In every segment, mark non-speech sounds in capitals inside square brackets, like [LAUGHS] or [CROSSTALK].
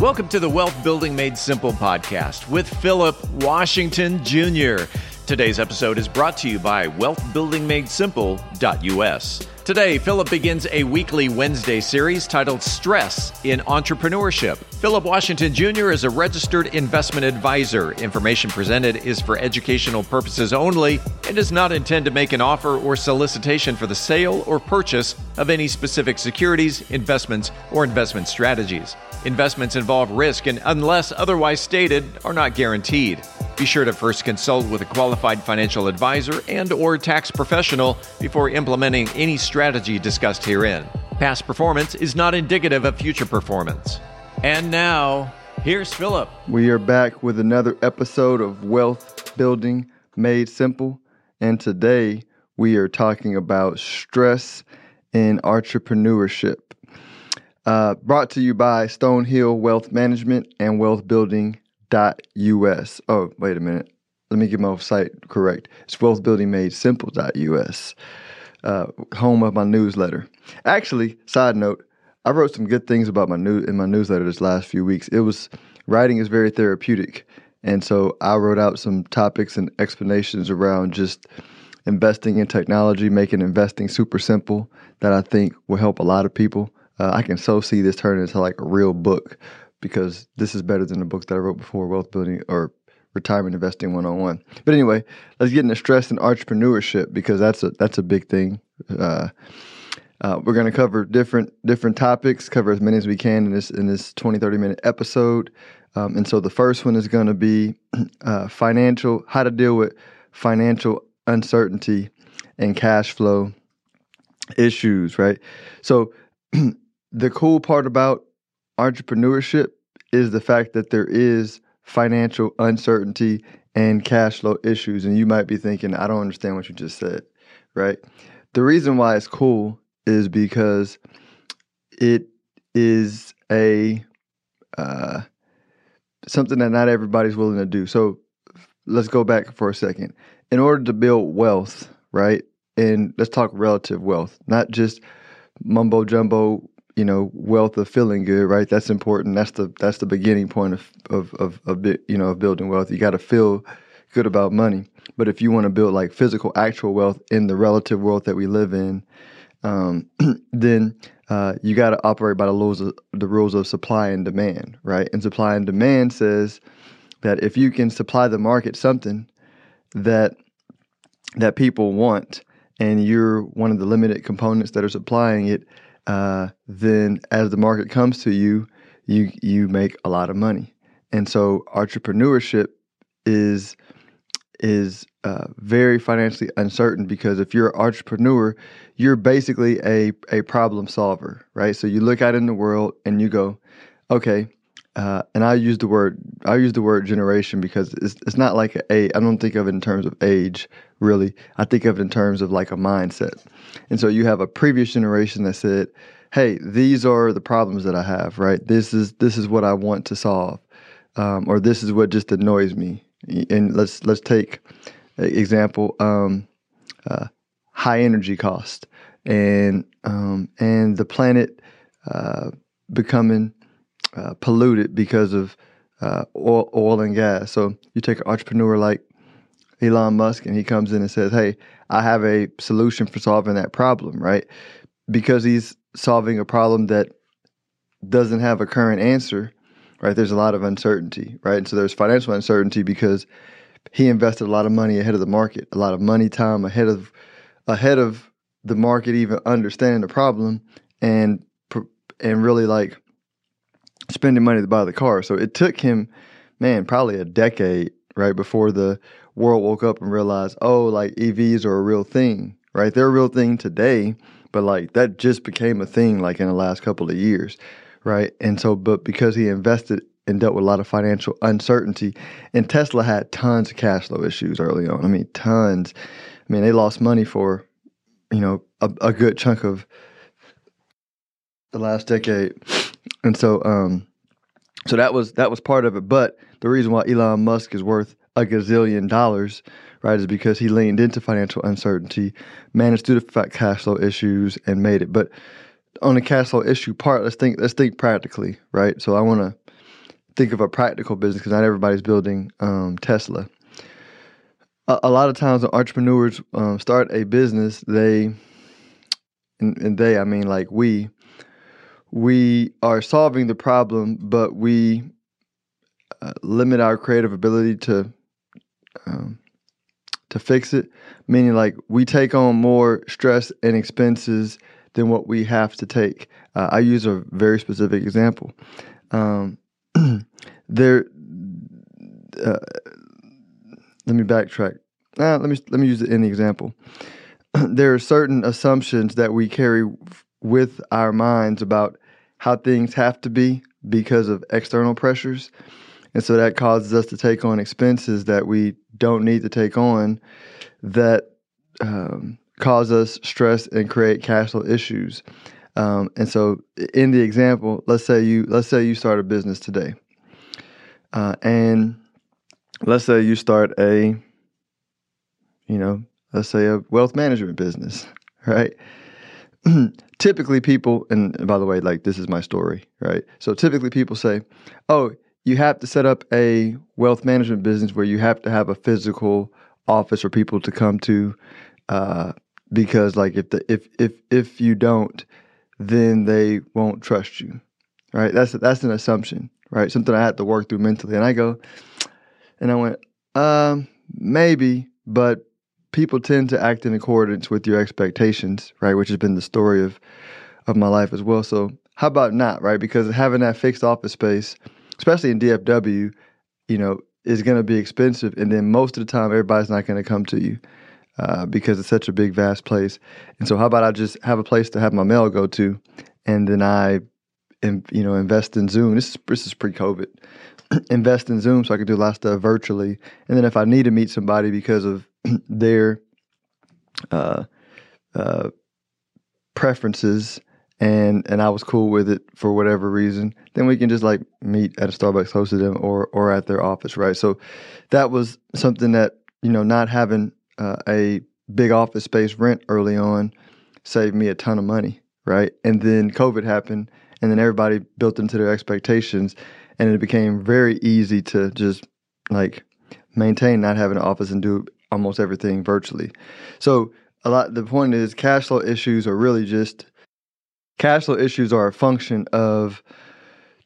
Welcome to the Wealth Building Made Simple podcast with Philip Washington Jr. Today's episode is brought to you by wealthbuildingmadesimple.us. Today, Philip begins a weekly Wednesday series titled Stress in Entrepreneurship. Philip Washington Jr. is a registered investment advisor. Information presented is for educational purposes only and does not intend to make an offer or solicitation for the sale or purchase of any specific securities, investments, or investment strategies. Investments involve risk and, unless otherwise stated, are not guaranteed. Be sure to first consult with a qualified financial advisor and or tax professional before implementing any strategy discussed herein. Past performance is not indicative of future performance. And now, here's Philip. We are back with another episode of Wealth Building Made Simple. And today we are talking about stress in entrepreneurship. Uh, brought to you by Stonehill Wealth Management and wealthbuilding.us. Oh, wait a minute. Let me get my site correct. It's wealthbuildingmadesimple.us, uh, home of my newsletter. Actually, side note, I wrote some good things about my new in my newsletter this last few weeks. It was writing is very therapeutic, and so I wrote out some topics and explanations around just investing in technology, making investing super simple that I think will help a lot of people. Uh, I can so see this turning into like a real book because this is better than the books that I wrote before, Wealth Building or Retirement Investing 101. But anyway, let's get into stress and entrepreneurship because that's a that's a big thing. Uh, uh, we're going to cover different different topics, cover as many as we can in this in this 20 30 minute episode. Um, and so the first one is going to be [CLEARS THROAT] uh, financial how to deal with financial uncertainty and cash flow issues, right? So [CLEARS THROAT] the cool part about entrepreneurship is the fact that there is financial uncertainty and cash flow issues. And you might be thinking, I don't understand what you just said, right? The reason why it's cool is because it is a uh, something that not everybody's willing to do. So let's go back for a second. In order to build wealth, right? And let's talk relative wealth, not just mumbo jumbo, you know, wealth of feeling good, right? That's important. That's the that's the beginning point of of of, of you know of building wealth. You got to feel good about money. But if you want to build like physical, actual wealth in the relative world that we live in, um, [CLEARS THROAT] then uh, you got to operate by the rules of the rules of supply and demand, right? And supply and demand says that if you can supply the market something that that people want, and you're one of the limited components that are supplying it, uh, then as the market comes to you, you you make a lot of money. And so entrepreneurship is is uh, very financially uncertain because if you're an entrepreneur, you're basically a a problem solver, right? So you look out in the world and you go, okay, uh, and I use the word I use the word generation because it's it's not like a I don't think of it in terms of age really. I think of it in terms of like a mindset. And so you have a previous generation that said, "Hey, these are the problems that I have. Right? This is this is what I want to solve, um, or this is what just annoys me." And let's let's take example um, uh, high energy cost and um, and the planet uh, becoming uh, polluted because of uh, oil, oil and gas. So you take an entrepreneur like Elon Musk and he comes in and says, Hey, I have a solution for solving that problem, right? Because he's solving a problem that doesn't have a current answer, right? There's a lot of uncertainty, right? And so there's financial uncertainty because he invested a lot of money ahead of the market, a lot of money, time ahead of ahead of the market even understanding the problem and and really like spending money to buy the car. So it took him, man, probably a decade, right, before the world woke up and realized, oh, like EVs are a real thing, right? They're a real thing today, but like that just became a thing like in the last couple of years, right? And so, but because he invested and dealt with a lot of financial uncertainty, and Tesla had tons of cash flow issues early on. I mean, tons. I mean, they lost money for, you know, a, a good chunk of the last decade and so, um, so that was that was part of it. But the reason why Elon Musk is worth a gazillion dollars, right, is because he leaned into financial uncertainty, managed through the cash flow issues, and made it. But on the cash flow issue part, let's think let's think practically, right? So I want to think of a practical business because not everybody's building um, Tesla. A, a, lot of times when entrepreneurs um, start a business, they and, and they I mean like we we are solving the problem, but we uh, limit our creative ability to um, to fix it. Meaning, like we take on more stress and expenses than what we have to take. Uh, I use a very specific example. Um, [CLEARS THROAT] there, uh, let me backtrack. Uh, let me let me use the example. [CLEARS THROAT] there are certain assumptions that we carry with our minds about how things have to be because of external pressures. And so that causes us to take on expenses that we don't need to take on that um, cause us stress and create cash flow issues. Um, and so in the example, let's say you let's say you start a business today. Uh, and let's say you start a you know, let's say a wealth management business, [LAUGHS] right? [CLEARS THROAT] typically people and by the way like this is my story right? So typically people say oh you have to set up a wealth management business where you have to have a physical office for people to come to uh, because like if the if if if you don't then they won't trust you right? That's that's an assumption right? Something i had to work through mentally. And i go and i went um maybe but people tend to act in accordance with your expectations, right? Which has been the story of of my life as well. So how about not, right? Because having that fixed office space, especially in DFW, you know, is going to be expensive, and then most of the time, everybody's not going to come to you uh, because it's such a big, vast place. And so, how about I just have a place to have my mail go to, and then I, you know, invest in Zoom. This is this is pre-COVID. [CLEARS THROAT] invest in Zoom so I can do a lot of stuff virtually, and then if I need to meet somebody because of [CLEARS THROAT] their uh, uh, preferences and and I was cool with it for whatever reason, then we can just like meet at a Starbucks close to them or or at their office, right? So that was something that you know not having uh, a big office space rent early on saved me a ton of money, right? And then COVID happened, and then everybody built into their expectations, and it became very easy to just like maintain not having an office and do almost everything virtually. So a lot the point is cash flow issues are really just cash flow issues are a function of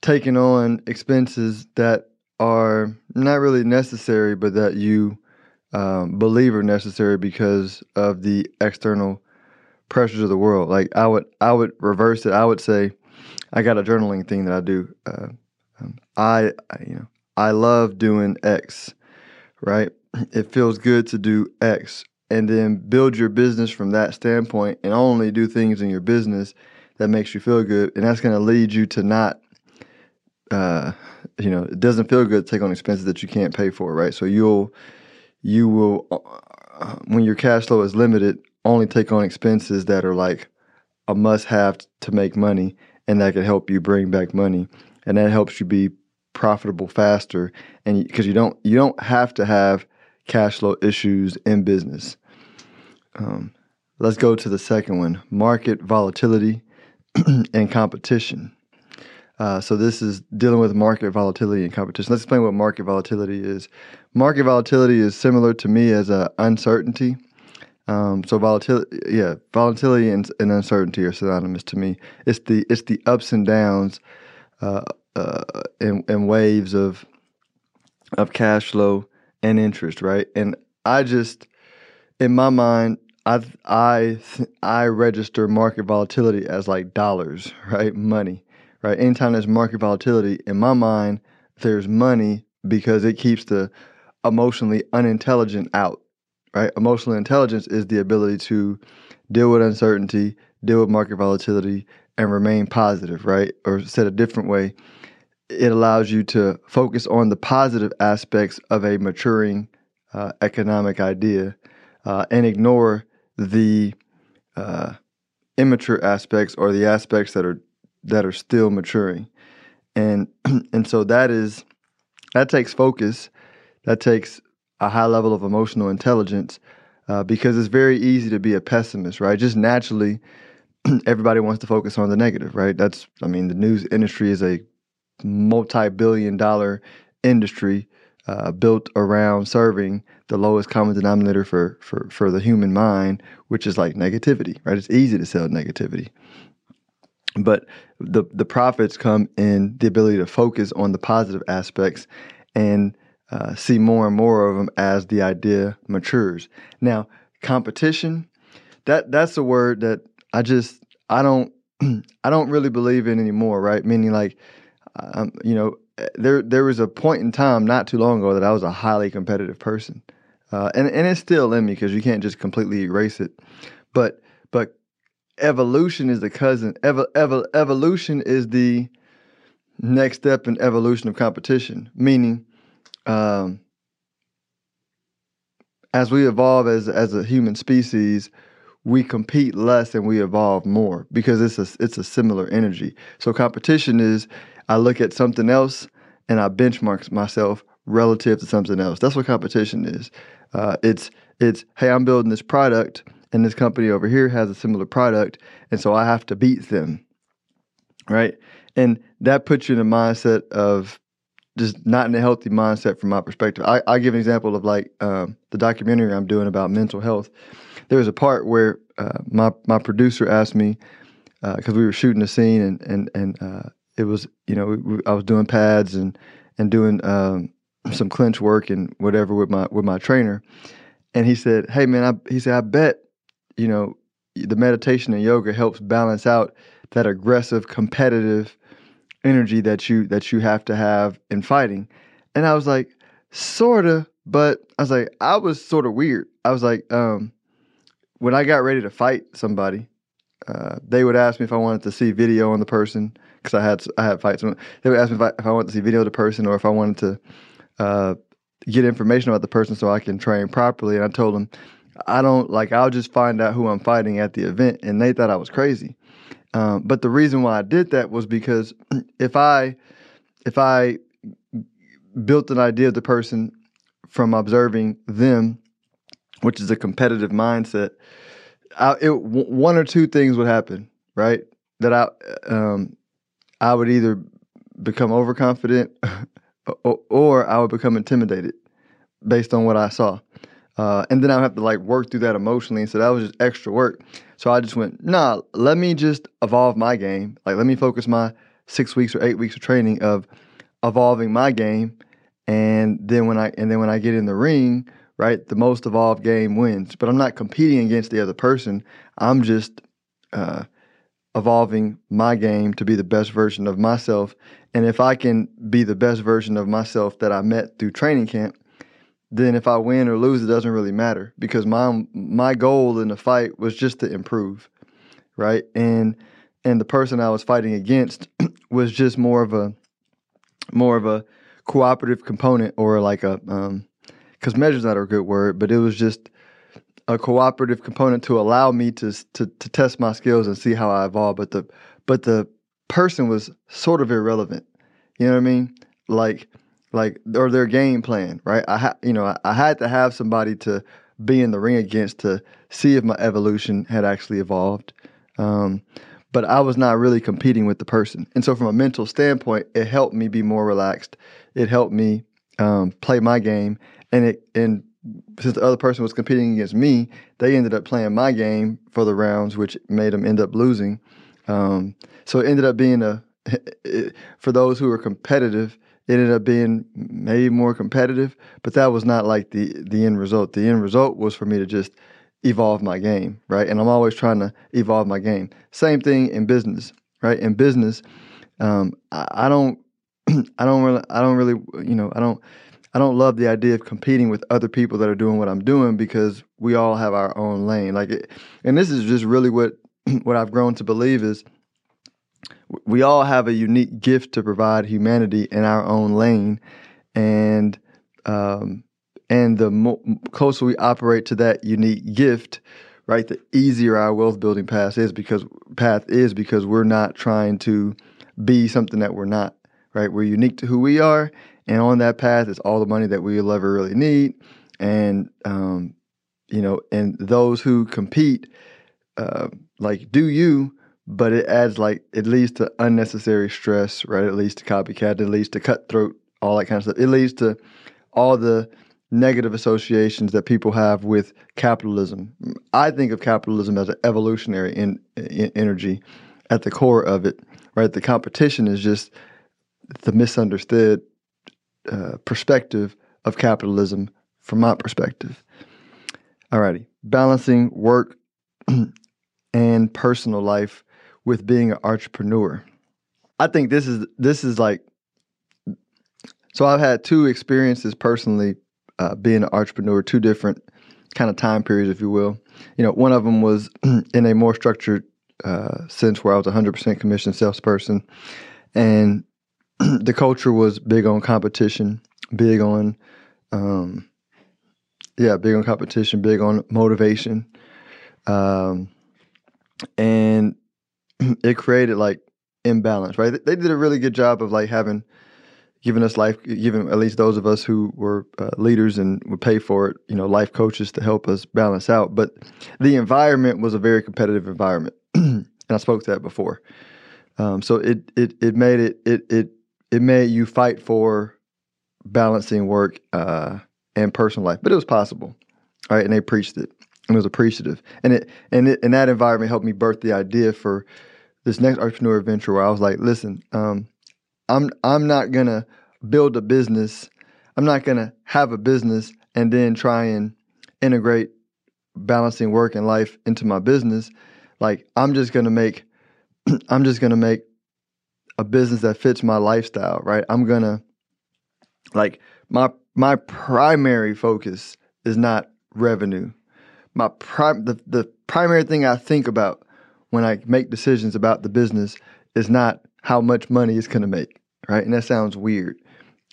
taking on expenses that are not really necessary but that you um, believe are necessary because of the external pressures of the world like i would i would reverse it i would say i got a journaling thing that i do uh, um, I, I you know i love doing x right it feels good to do X and then build your business from that standpoint and only do things in your business that makes you feel good. And that's going to lead you to not, uh, you know, it doesn't feel good to take on expenses that you can't pay for, right? So you'll, you will, uh, when your cash flow is limited, only take on expenses that are like a must have to make money and that can help you bring back money. And that helps you be profitable faster. And because you don't, you don't have to have cash flow issues in business. Um, let's go to the second one market volatility [CLEARS THROAT] and competition. Uh, so, this is dealing with market volatility and competition. Let's explain what market volatility is. Market volatility is similar to me as a uncertainty. Um, so volatility, yeah, volatility and, and, uncertainty are synonymous to me. It's the it's the ups and downs uh, uh, and, and waves of of cash flow and interest, right? And I just, in my mind, I I I register market volatility as like dollars, [LAUGHS] right? Money, right? Anytime there's market volatility, in my mind, there's money because it keeps the emotionally unintelligent out, right? Emotional intelligence is the ability to deal with uncertainty, deal with market volatility, and remain positive, right? Or said a different way, it allows you to focus on the positive aspects of a maturing uh, economic idea uh, and ignore the uh, immature aspects or the aspects that are that are still maturing. And [CLEARS THROAT] and so that is that takes focus. That takes a high level of emotional intelligence uh, because it's very easy to be a pessimist right? Just naturally [CLEARS THROAT] everybody wants to focus on the negative right that's i mean the news industry is a multi billion dollar industry uh, built around serving the lowest common denominator for, for, for the human mind, which is like negativity, right? It's easy to sell negativity. But the, the profits come in the ability to focus on the positive aspects and uh, see more and more of them as the idea matures. Now, competition, that that's a word that I just I don't [CLEARS THROAT] I don't really believe in anymore, right? Meaning like, um, you know, there there was a point in time not too long ago that I was a highly competitive person, uh, and and it's still in me because you can't just completely erase it. But but evolution is the cousin. Evo, evo, evolution is the next step in evolution of competition. Meaning, um, as we evolve as as a human species, we compete less and we evolve more because it's a it's a similar energy. So competition is I look at something else and I benchmark myself relative to something else. That's what competition is. Uh, it's it's hey, I'm building this product and this company over here has a similar product, and so I have to beat them, right? And that puts you in a mindset of just not in a healthy mindset from my perspective. I, I give an example of like um, the documentary I'm doing about mental health there was a part where uh, my my producer asked me because uh, we were shooting a scene and and and uh, it was you know I was doing pads and and doing um, some clinch work and whatever with my with my trainer, and he said, "Hey man," I, he said, "I bet you know the meditation and yoga helps balance out that aggressive competitive energy that you that you have to have in fighting," and I was like, "Sorta." But I was like, I was sort of weird. I was like, um, when I got ready to fight somebody, uh, they would ask me if I wanted to see video on the person because I had I had fights. They would ask me if I, if I wanted to see video of the person or if I wanted to uh, get information about the person so I can train properly. And I told them I don't like I'll just find out who I'm fighting at the event, and they thought I was crazy. Um, but the reason why I did that was because [CLEARS THROAT] if I if I built an idea of the person from observing them which is a competitive mindset, I, it, one or two things would happen, right? That I um, I would either become overconfident [LAUGHS] or, or, I would become intimidated based on what I saw. Uh, and then I have to like work through that emotionally. And so that was just extra work. So I just went, nah, let me just evolve my game. Like, let me focus my six weeks or eight weeks of training of evolving my game. And then when I and then when I get in the ring, right? The most evolved game wins. But I'm not competing against the other person. I'm just uh, evolving my game to be the best version of myself. And if I can be the best version of myself that I met through training camp, then if I win or lose, it doesn't really matter because my my goal in the fight was just to improve, right? And and the person I was fighting against [CLEARS THROAT] was just more of a more of a cooperative component or like a um, because measure's not a good word, but it was just a cooperative component to allow me to, to to test my skills and see how I evolve. But the but the person was sort of irrelevant. You know what I mean? Like like or their game plan, right? I ha- you know I, I had to have somebody to be in the ring against to see if my evolution had actually evolved. Um, but I was not really competing with the person, and so from a mental standpoint, it helped me be more relaxed. It helped me um, play my game, and it and since the other person was competing against me, they ended up playing my game for the rounds, which made them end up losing. Um, so it ended up being a [LAUGHS] for those who are competitive, it ended up being maybe more competitive, but that was not like the the end result. The end result was for me to just evolve my game, right? And I'm always trying to evolve my game. Same thing in business, right? In business, um, I, I don't, [CLEARS THROAT] I don't really, I don't really, you know, I don't I don't love the idea of competing with other people that are doing what I'm doing because we all have our own lane. Like, it, and this is just really what [CLEARS THROAT] what I've grown to believe is we all have a unique gift to provide humanity in our own lane, and um, and the mo- closer we operate to that unique gift, right, the easier our wealth building path is because path is because we're not trying to be something that we're not. Right, we're unique to who we are, and on that path is all the money that we'll ever really need. And, um, you know, and those who compete, uh, like, do you, but it adds like it leads to unnecessary stress, right? It leads to copycat, it leads to cutthroat, all that kind of stuff. It leads to all the negative associations that people have with capitalism. I think of capitalism as an evolutionary in, in energy at the core of it, right? The competition is just the misunderstood uh, perspective of capitalism from my perspective. Alrighty, balancing work [CLEARS THROAT] and personal life with being an entrepreneur. I think this is this is like so I've had two experiences personally uh, being an entrepreneur, two different kind of time periods, if you will. You know, one of them was [CLEARS THROAT] in a more structured uh, sense where I was a 100% commission salesperson. And [CLEARS THROAT] the culture was big on competition, big on, um, yeah, big on competition, big on motivation. Um, and [CLEARS THROAT] it created like imbalance, right? They did a really good job of like having giving us life, giving at least those of us who were uh, leaders and would pay for it, you know, life coaches to help us balance out. But the environment was a very competitive environment, [CLEARS THROAT] and I spoke to that before. Um, so it it it made it it it it made you fight for balancing work uh, and personal life, but it was possible, right? And they preached it, and it was appreciative, and it and it, and that environment helped me birth the idea for this next entrepreneur venture where I was like, listen. Um, I'm I'm not gonna build a business. I'm not gonna have a business and then try and integrate balancing work and life into my business. Like I'm just gonna make [CLEARS THROAT] I'm just gonna make a business that fits my lifestyle, right? I'm gonna like my my primary focus is not revenue. My prime the, the primary thing I think about when I make decisions about the business is not how much money it's gonna make right? And that sounds weird.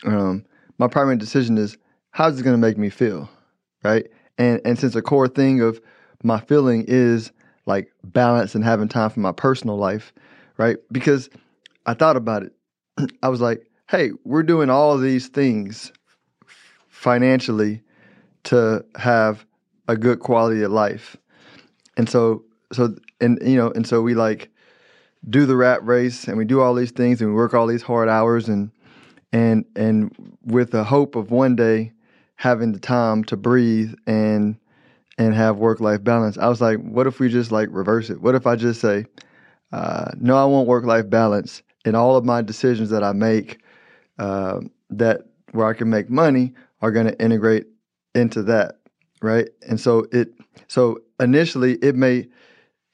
Um, my primary decision is how's it going to make me feel, right? And and since a core thing of my feeling is like balance and having time for my personal life, right? Because I thought about it. [CLEARS THROAT] I was like, hey, we're doing all these things financially to have a good quality of life. And so so and you know, and so we like do the rat race and we do all these things and we work all these hard hours and and and with the hope of one day having the time to breathe and and have work life balance. I was like, what if we just like reverse it? What if I just say, uh, no, I want work life balance, and all of my decisions that I make uh, that where I can make money are going to integrate into that, right? And so it so initially it may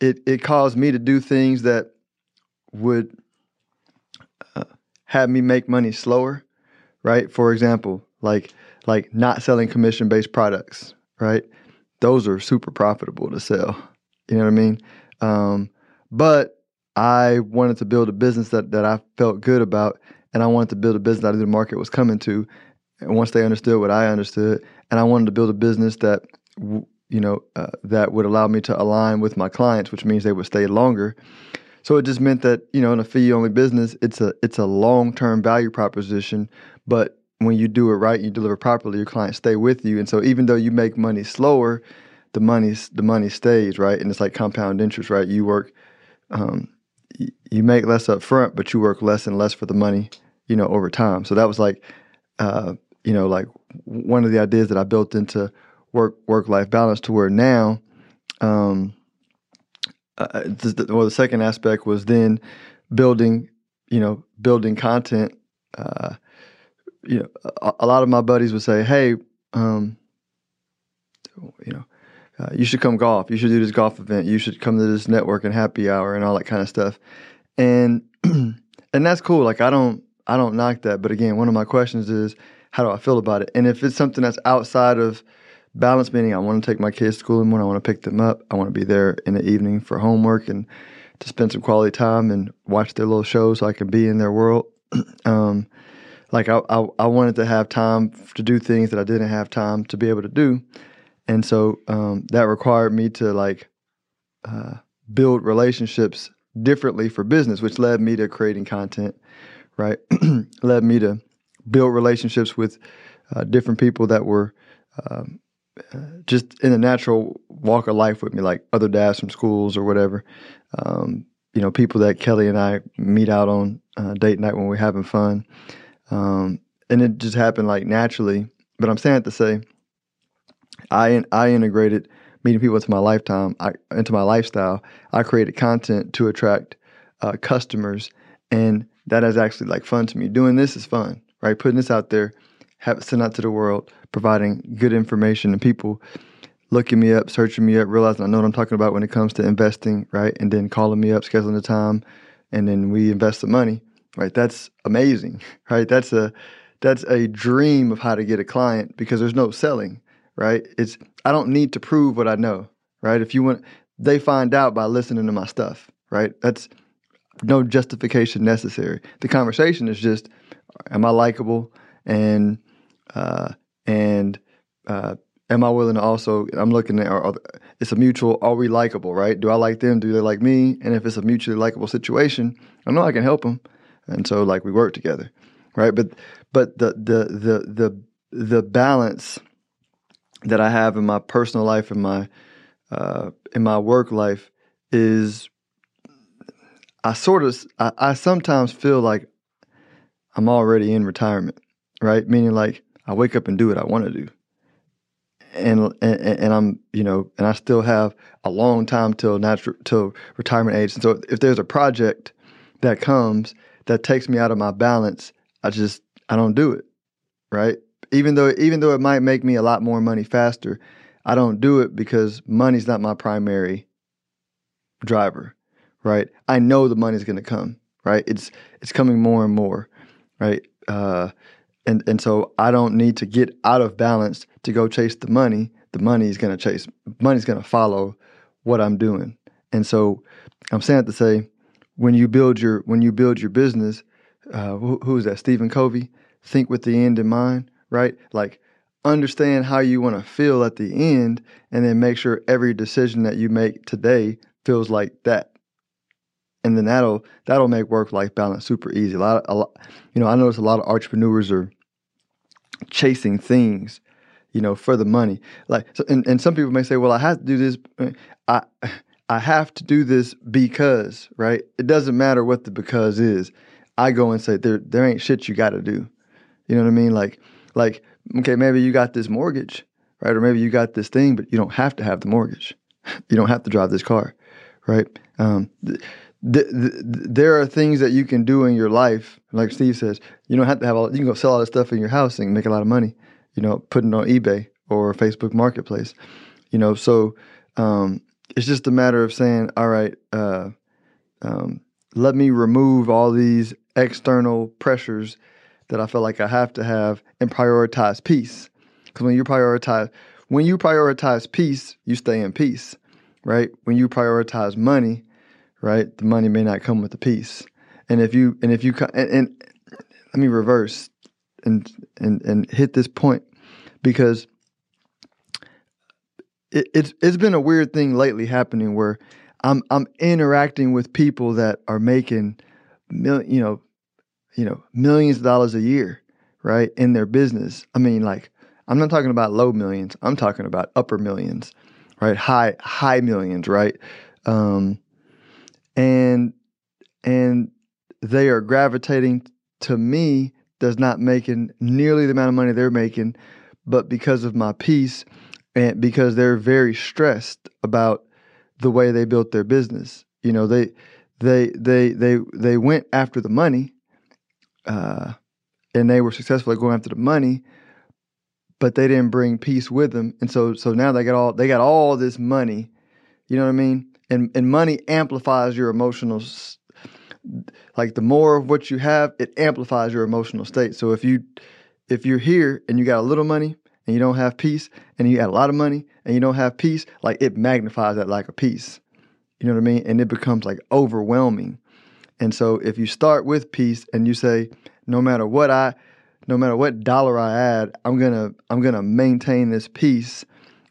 it it caused me to do things that would uh, have me make money slower, right? For example, like like not selling commission based products, right? Those are super profitable to sell. You know what I mean? Um, but I wanted to build a business that that I felt good about, and I wanted to build a business that I knew the market was coming to. And once they understood what I understood, and I wanted to build a business that you know uh, that would allow me to align with my clients, which means they would stay longer. So it just meant that you know in a fee only business, it's a it's a long term value proposition. But when you do it right, you deliver properly, your clients stay with you. And so even though you make money slower, the money's the money stays right, and it's like compound interest, right? You work, um, you make less up front, but you work less and less for the money, you know, over time. So that was like, uh, you know, like one of the ideas that I built into work work life balance to where now. Um, uh, the, well, the second aspect was then building, you know, building content. Uh, you know, a, a, lot of my buddies would say, "Hey, um, you know, uh, you should come golf. You should do this golf event. You should come to this network and happy hour and all that kind of stuff." And [CLEARS THROAT] and that's cool. Like I don't I don't knock that, but again, one of my questions is, how do I feel about it? And if it's something that's outside of balance meaning I want to take my kids to school in the morning. I want to pick them up. I want to be there in the evening for homework and to spend some quality time and watch their little shows so I can be in their world. [CLEARS THROAT] um, like I, I, I, wanted to have time to do things that I didn't have time to be able to do, and so um, that required me to like uh, build relationships differently for business, which led me to creating content. Right, [CLEARS THROAT] led me to build relationships with uh, different people that were um, just in the natural walk of life with me, like other dads from schools or whatever. Um, you know, people that Kelly and I meet out on uh, date night when we're having fun. Um, and it just happened like naturally. But I'm saying it to say, I I integrated meeting people into my lifetime, I, into my lifestyle. I created content to attract uh, customers, and that is actually like fun to me. Doing this is fun, right? Putting this out there, have sent out to the world, providing good information, and people looking me up, searching me up, realizing I know what I'm talking about when it comes to investing, right? And then calling me up, scheduling the time, and then we invest the money, right? That's amazing, [LAUGHS] right? That's a that's a dream of how to get a client because there's no selling, right? It's I don't need to prove what I know, right? If you want, they find out by listening to my stuff, right? That's no justification necessary. The conversation is just, am I likable, and uh, and uh, am I willing to also? I'm looking at are, it's a mutual. Are we likable? Right? Do I like them? Do they like me? And if it's a mutually likable situation, I know I can help them, and so like we work together, right? But but the the the the the balance that I have in my personal life and my uh, in my work life is I sort of I, I sometimes feel like I'm already in retirement, right? Meaning like I wake up and do what I want to do and, and and I'm you know and I still have a long time till natural till retirement age. And so if there's a project that comes that takes me out of my balance, I just I don't do it. Right? Even though even though it might make me a lot more money faster, I don't do it because money's not my primary driver. Right? I know the money's going to come. Right? It's it's coming more and more. Right? Uh, and and so I don't need to get out of balance to go chase the money. The money is going to chase. Money's going to follow what I'm doing. And so I'm saying to say, when you build your when you build your business, uh, who, who is that? Stephen Covey. Think with the end in mind, right? Like understand how you want to feel at the end, and then make sure every decision that you make today feels like that and then that'll that'll make work life balance super easy. A lot, a lot, you know, I notice a lot of entrepreneurs are chasing things, you know, for the money. Like, so, and and some people may say, well, I have to do this. Uh, I I have to do this because, right? It doesn't matter what the because is. I go and say there there ain't shit you got to do. You know what I mean? Like like okay, maybe you got this mortgage, right? Or maybe you got this thing, but you don't have to have the mortgage. [LAUGHS] You don't have to drive this car, right? Um, th- th- th- there are things that you can do in your life, like Steve says. You don't have to have all. You can go sell all this stuff in your house and make a lot of money. You know, putting it on eBay or Facebook Marketplace. You know, so um, it's just a matter of saying, all right, uh, um, let me remove all these external pressures that I feel like I have to have and prioritize peace. Because when you prioritize, when you prioritize peace, you stay in peace, right? When you prioritize money, right? The money may not come with the peace. And if you and if you and, and let me reverse and and and hit this point because it, it's it's been a weird thing lately happening where I'm I'm interacting with people that are making mil, you know you know millions of dollars a year right in their business. I mean like I'm not talking about low millions. I'm talking about upper millions, right? High high millions, right? Um, and and they are gravitating to me does not making nearly the amount of money they're making but because of my peace and because they're very stressed about the way they built their business. You know they they they they they went after the money uh, and they were successful at going after the money but they didn't bring peace with them. And so so now they got all they got all this money. You know what i mean and and money amplifies your emotional like the more of what you have it amplifies your emotional state. So if you if you're here and you got a little money and you don't have peace and you got a lot of money and you don't have peace like it magnifies that lack of peace. You know what i mean? And it becomes like overwhelming. And so if you start with peace and you say no matter what i no matter what dollar i add i'm gonna i'm gonna maintain this peace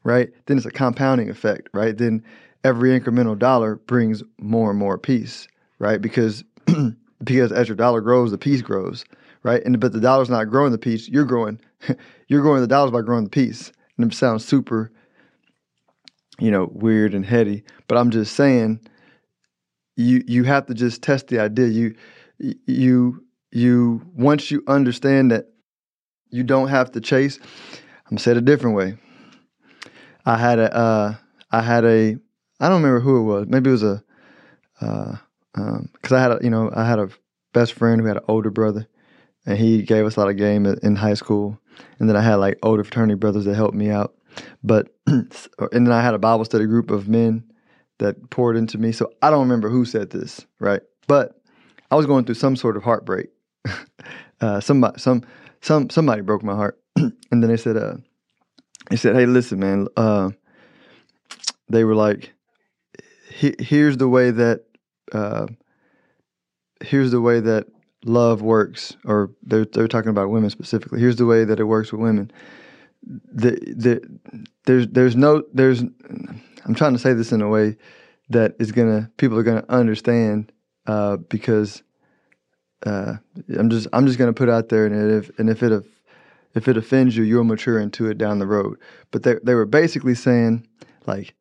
right then it's a compounding effect right? Then every incremental dollar brings more and more peace, right? Because [CLEARS THROAT] because as your dollar grows, the peace grows, right? And but the dollar's not growing the peace, you're growing [LAUGHS] you're growing the dollars by growing the peace. And it sounds super, you know, weird and heady. But I'm just saying you you have to just test the idea. You you you once you understand that you don't have to chase. I'm it a different way. I had a uh, I had a I don't remember who it was. Maybe it was a because uh, um, I had a you know I had a best friend who had an older brother, and he gave us a lot of game in high school. And then I had like older fraternity brothers that helped me out. But [CLEARS THROAT] and then I had a Bible study group of men that poured into me. So I don't remember who said this, right? But I was going through some sort of heartbreak. [LAUGHS] uh, somebody, some, some, somebody broke my heart, [CLEARS THROAT] and then they said, uh, they said, "Hey, listen, man." Uh, they were like, "Here's the way that, uh, here's the way that love works." Or they're they're talking about women specifically. Here's the way that it works with women. The the there's there's no there's I'm trying to say this in a way that is gonna people are gonna understand uh, because uh, I'm just I'm just gonna put out there and if and if it if it offends you, you'll mature into it down the road. But they they were basically saying like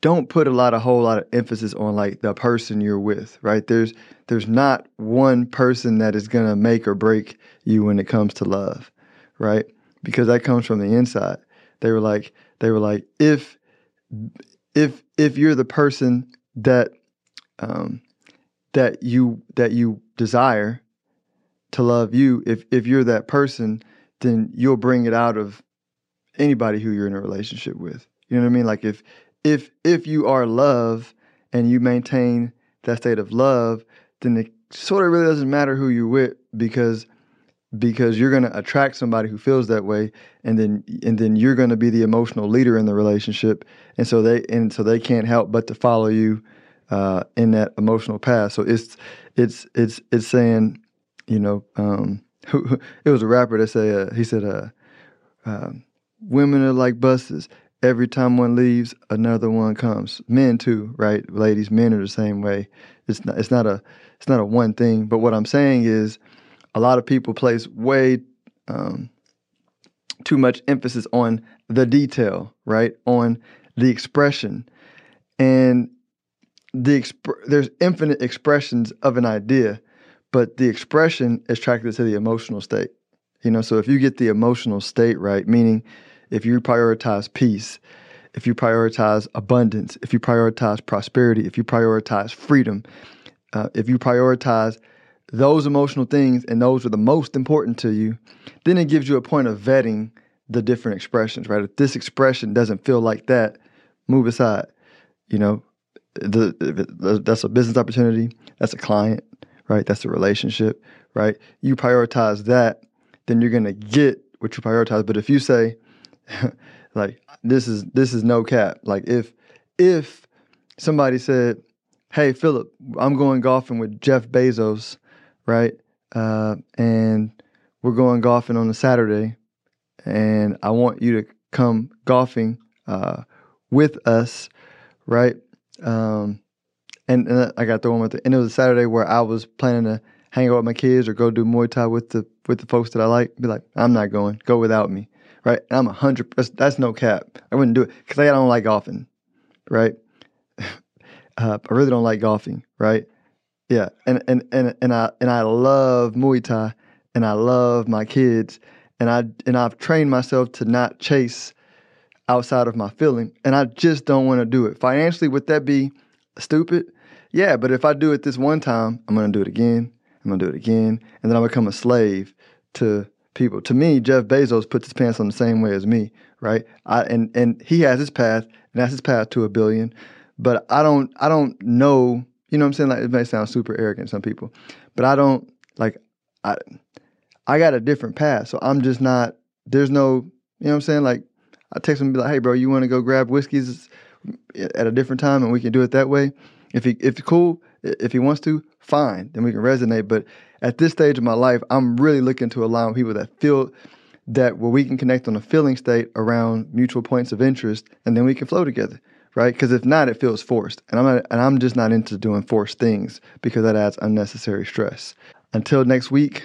don't put a lot of whole lot of emphasis on like the person you're with, right? There's there's not one person that is gonna make or break you when it comes to love, right? Because that comes from the inside. They were like they were like if if if you're the person that um, that you that you desire to love you, if if you're that person, then you'll bring it out of anybody who you're in a relationship with. You know what I mean? Like if if if you are love and you maintain that state of love, then it sort of really doesn't matter who you're with because because you're going to attract somebody who feels that way and then and then you're going to be the emotional leader in the relationship. And so they and so they can't help but to follow you uh, in that emotional path. So it's it's it's it's saying you know um, [LAUGHS] it was a rapper that say uh, he said uh, uh, women are like buses every time one leaves another one comes. Men too right? Ladies men are the same way. It's not it's not a it's not a one thing. But what i'm saying is a lot of people place way um, too much emphasis on the detail, right? On the expression, and the exp- there's infinite expressions of an idea, but the expression is tracked to the emotional state. You know, so if you get the emotional state right, meaning if you prioritize peace, if you prioritize abundance, if you prioritize prosperity, if you prioritize freedom, uh, if you prioritize those emotional things and those are the most important to you, then it gives you a point of vetting the different expressions, right? If this expression doesn't feel like that, move aside. You know, the, the, that's a business opportunity, that's a client, right? That's a relationship, right? You prioritize that, then you're gonna get what you prioritize. But if you say, [LAUGHS] like, this is this is no cap, like if if somebody said, Hey Philip, I'm going golfing with Jeff Bezos right? Uh, and we're going golfing on a Saturday, and I want you to come golfing uh, with us, right? Um, and, and I got the one with the, and it was a Saturday where I was planning to hang out with my kids or go do Muay Thai with the with the folks that I like. Be like, I'm not going. Go without me, right? And I'm a hundred. That's, that's no cap. I wouldn't do it because I don't like golfing, right? [LAUGHS] Uh, I really don't like golfing, right? Yeah, and and and and I and I love Muay Thai, and I love my kids, and I and I've trained myself to not chase outside of my feeling, and I just don't want to do it. Financially, would that be stupid? Yeah, but if I do it this one time, I'm gonna do it again. I'm gonna do it again, and then I become a slave to people. To me, Jeff Bezos puts his pants on the same way as me, right? I and and he has his path, and that's his path to a billion. But I don't I don't know you know what I'm saying? Like it may sound super arrogant to some people, but I don't like I I got a different path. So I'm just not there's no you know what I'm saying? Like I text him and be like, hey bro, you wanna go grab whiskeys at a different time and we can do it that way? If he if it's cool, if he wants to, fine, then we can resonate. But at this stage of my life, I'm really looking to align people that feel that where we can connect on a feeling state around mutual points of interest and then we can flow together right? Because if not, it feels forced, and I'm not, and I'm just not into doing forced things because that adds unnecessary stress. Until next week,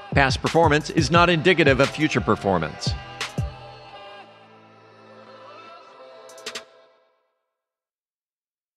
Past performance is not indicative of future performance.